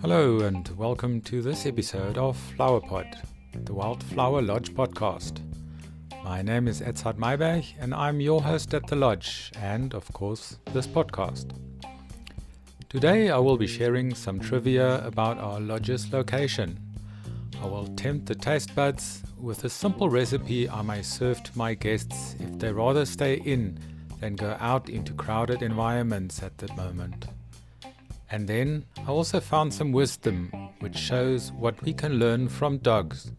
Hello, and welcome to this episode of Flowerpod, the Wildflower Lodge podcast. My name is Edzard Mayberg, and I'm your host at the Lodge, and of course, this podcast. Today, I will be sharing some trivia about our lodge's location. I will tempt the taste buds with a simple recipe I may serve to my guests if they rather stay in than go out into crowded environments at the moment. And then I also found some wisdom which shows what we can learn from dogs.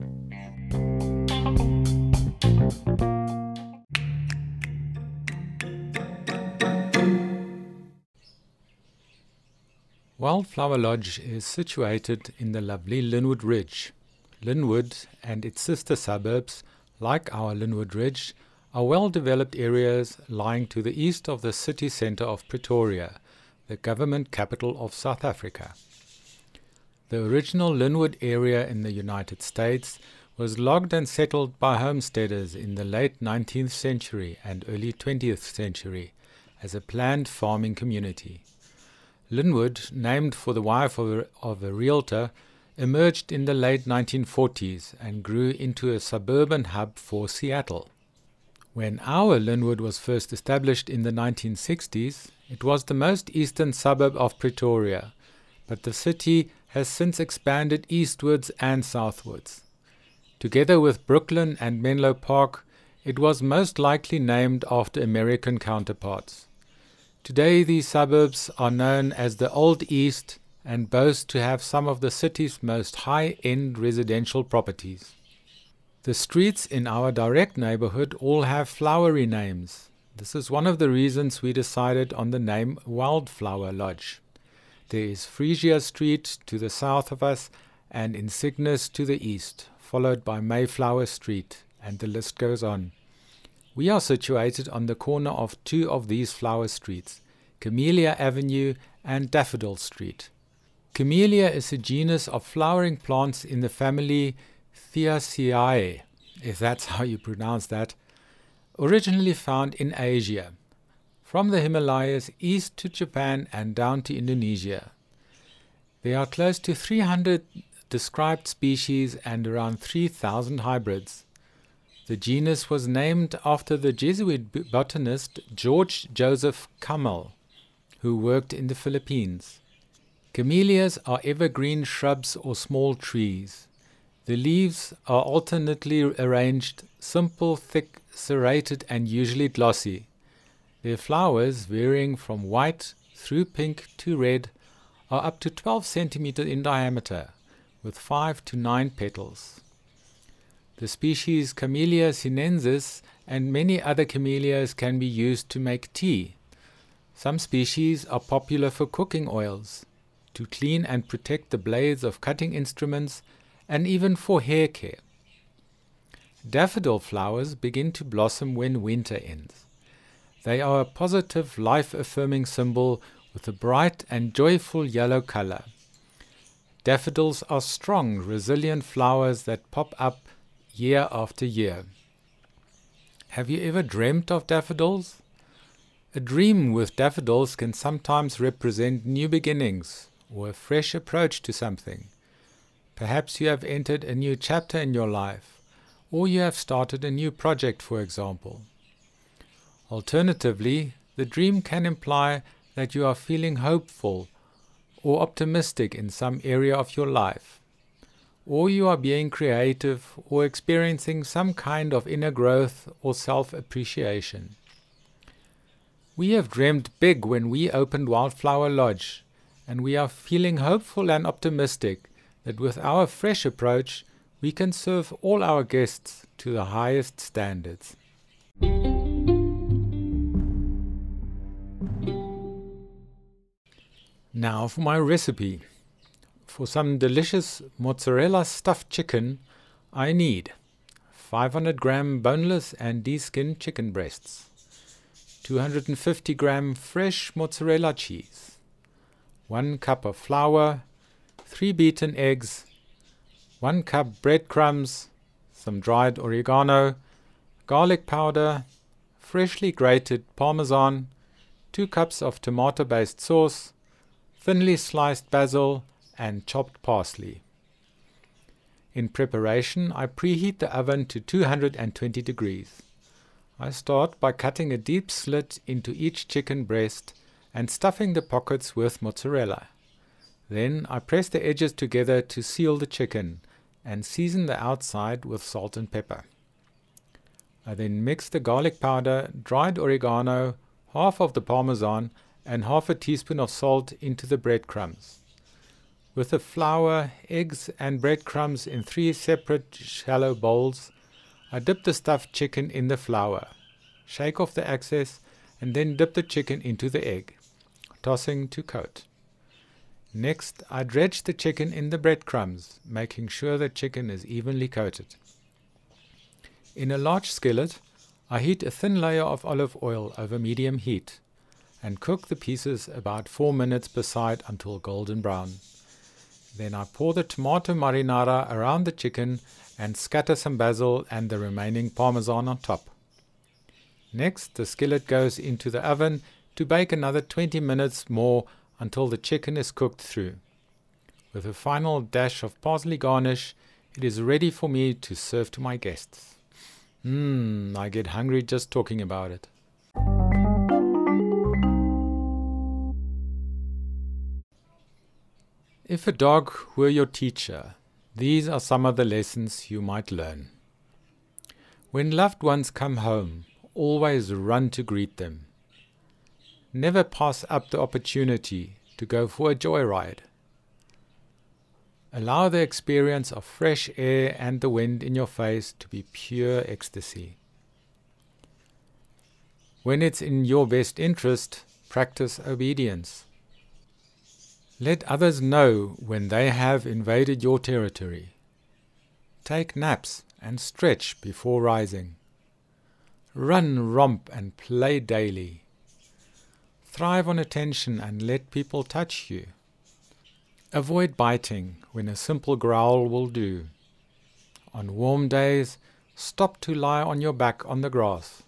Wildflower Lodge is situated in the lovely Lynnwood Ridge. Lynnwood and its sister suburbs, like our Lynnwood Ridge, are well developed areas lying to the east of the city centre of Pretoria the government capital of South Africa. The original Lynnwood area in the United States was logged and settled by homesteaders in the late 19th century and early 20th century as a planned farming community. Lynnwood, named for the wife of a, of a realtor, emerged in the late 1940s and grew into a suburban hub for Seattle. When our Lynnwood was first established in the 1960s, it was the most eastern suburb of Pretoria, but the city has since expanded eastwards and southwards. Together with Brooklyn and Menlo Park, it was most likely named after American counterparts. Today, these suburbs are known as the Old East and boast to have some of the city's most high end residential properties. The streets in our direct neighborhood all have flowery names. This is one of the reasons we decided on the name Wildflower Lodge. There is Frisia Street to the south of us and Insignis to the east, followed by Mayflower Street, and the list goes on. We are situated on the corner of two of these flower streets, Camellia Avenue and Daffodil Street. Camellia is a genus of flowering plants in the family Theaceae, if that's how you pronounce that, originally found in Asia, from the Himalayas east to Japan and down to Indonesia. There are close to 300 described species and around 3,000 hybrids. The genus was named after the Jesuit botanist George Joseph Kamel, who worked in the Philippines. Camellias are evergreen shrubs or small trees. The leaves are alternately arranged, simple, thick, serrated, and usually glossy. Their flowers, varying from white through pink to red, are up to 12 centimeters in diameter, with 5 to 9 petals. The species Camellia sinensis and many other camellias can be used to make tea. Some species are popular for cooking oils, to clean and protect the blades of cutting instruments, and even for hair care. Daffodil flowers begin to blossom when winter ends. They are a positive, life affirming symbol with a bright and joyful yellow color. Daffodils are strong, resilient flowers that pop up year after year. Have you ever dreamt of daffodils? A dream with daffodils can sometimes represent new beginnings or a fresh approach to something. Perhaps you have entered a new chapter in your life, or you have started a new project, for example. Alternatively, the dream can imply that you are feeling hopeful or optimistic in some area of your life, or you are being creative or experiencing some kind of inner growth or self appreciation. We have dreamed big when we opened Wildflower Lodge, and we are feeling hopeful and optimistic that with our fresh approach, we can serve all our guests to the highest standards. Now for my recipe. For some delicious mozzarella stuffed chicken, I need 500 gram boneless and de-skinned chicken breasts, 250 gram fresh mozzarella cheese, 1 cup of flour, 3 beaten eggs, 1 cup breadcrumbs, some dried oregano, garlic powder, freshly grated parmesan, 2 cups of tomato based sauce, thinly sliced basil, and chopped parsley. In preparation, I preheat the oven to 220 degrees. I start by cutting a deep slit into each chicken breast and stuffing the pockets with mozzarella. Then I press the edges together to seal the chicken and season the outside with salt and pepper. I then mix the garlic powder, dried oregano, half of the parmesan, and half a teaspoon of salt into the breadcrumbs. With the flour, eggs, and breadcrumbs in three separate shallow bowls, I dip the stuffed chicken in the flour, shake off the excess, and then dip the chicken into the egg, tossing to coat. Next, I dredge the chicken in the breadcrumbs, making sure the chicken is evenly coated. In a large skillet, I heat a thin layer of olive oil over medium heat and cook the pieces about 4 minutes per side until golden brown. Then I pour the tomato marinara around the chicken and scatter some basil and the remaining parmesan on top. Next, the skillet goes into the oven to bake another 20 minutes more until the chicken is cooked through. With a final dash of parsley garnish, it is ready for me to serve to my guests. Mmm, I get hungry just talking about it. If a dog were your teacher, these are some of the lessons you might learn. When loved ones come home, always run to greet them. Never pass up the opportunity to go for a joyride. Allow the experience of fresh air and the wind in your face to be pure ecstasy. When it's in your best interest, practice obedience. Let others know when they have invaded your territory. Take naps and stretch before rising. Run, romp, and play daily. Thrive on attention and let people touch you. Avoid biting when a simple growl will do. On warm days, stop to lie on your back on the grass.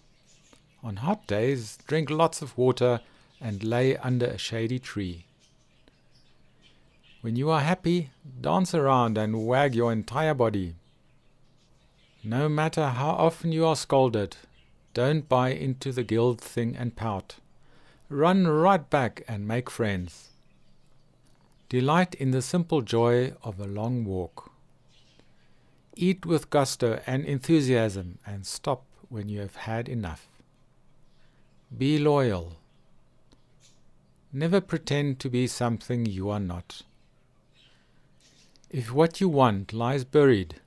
On hot days, drink lots of water and lay under a shady tree. When you are happy, dance around and wag your entire body. No matter how often you are scolded, don't buy into the guilt thing and pout. Run right back and make friends. Delight in the simple joy of a long walk. Eat with gusto and enthusiasm and stop when you have had enough. Be loyal. Never pretend to be something you are not. If what you want lies buried,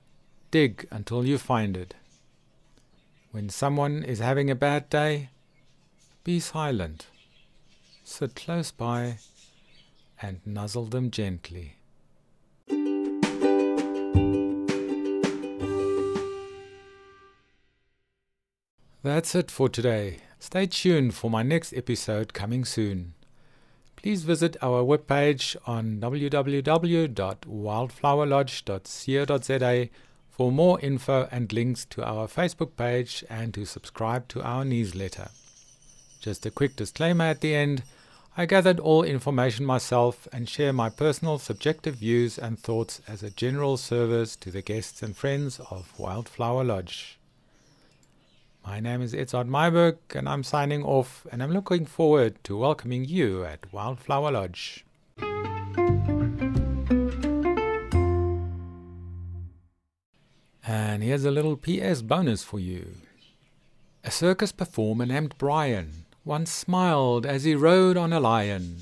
dig until you find it. When someone is having a bad day, be silent sit close by and nuzzle them gently. That's it for today. Stay tuned for my next episode coming soon. Please visit our webpage on www.wildflowerlodge.co.za for more info and links to our Facebook page and to subscribe to our newsletter. Just a quick disclaimer at the end I gathered all information myself and share my personal subjective views and thoughts as a general service to the guests and friends of Wildflower Lodge. My name is Edzard Myberg and I'm signing off and I'm looking forward to welcoming you at Wildflower Lodge. And here's a little PS bonus for you. A circus performer named Brian once smiled as he rode on a lion.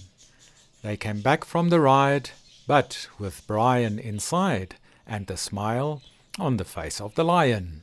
They came back from the ride, but with Brian inside, and the smile on the face of the lion.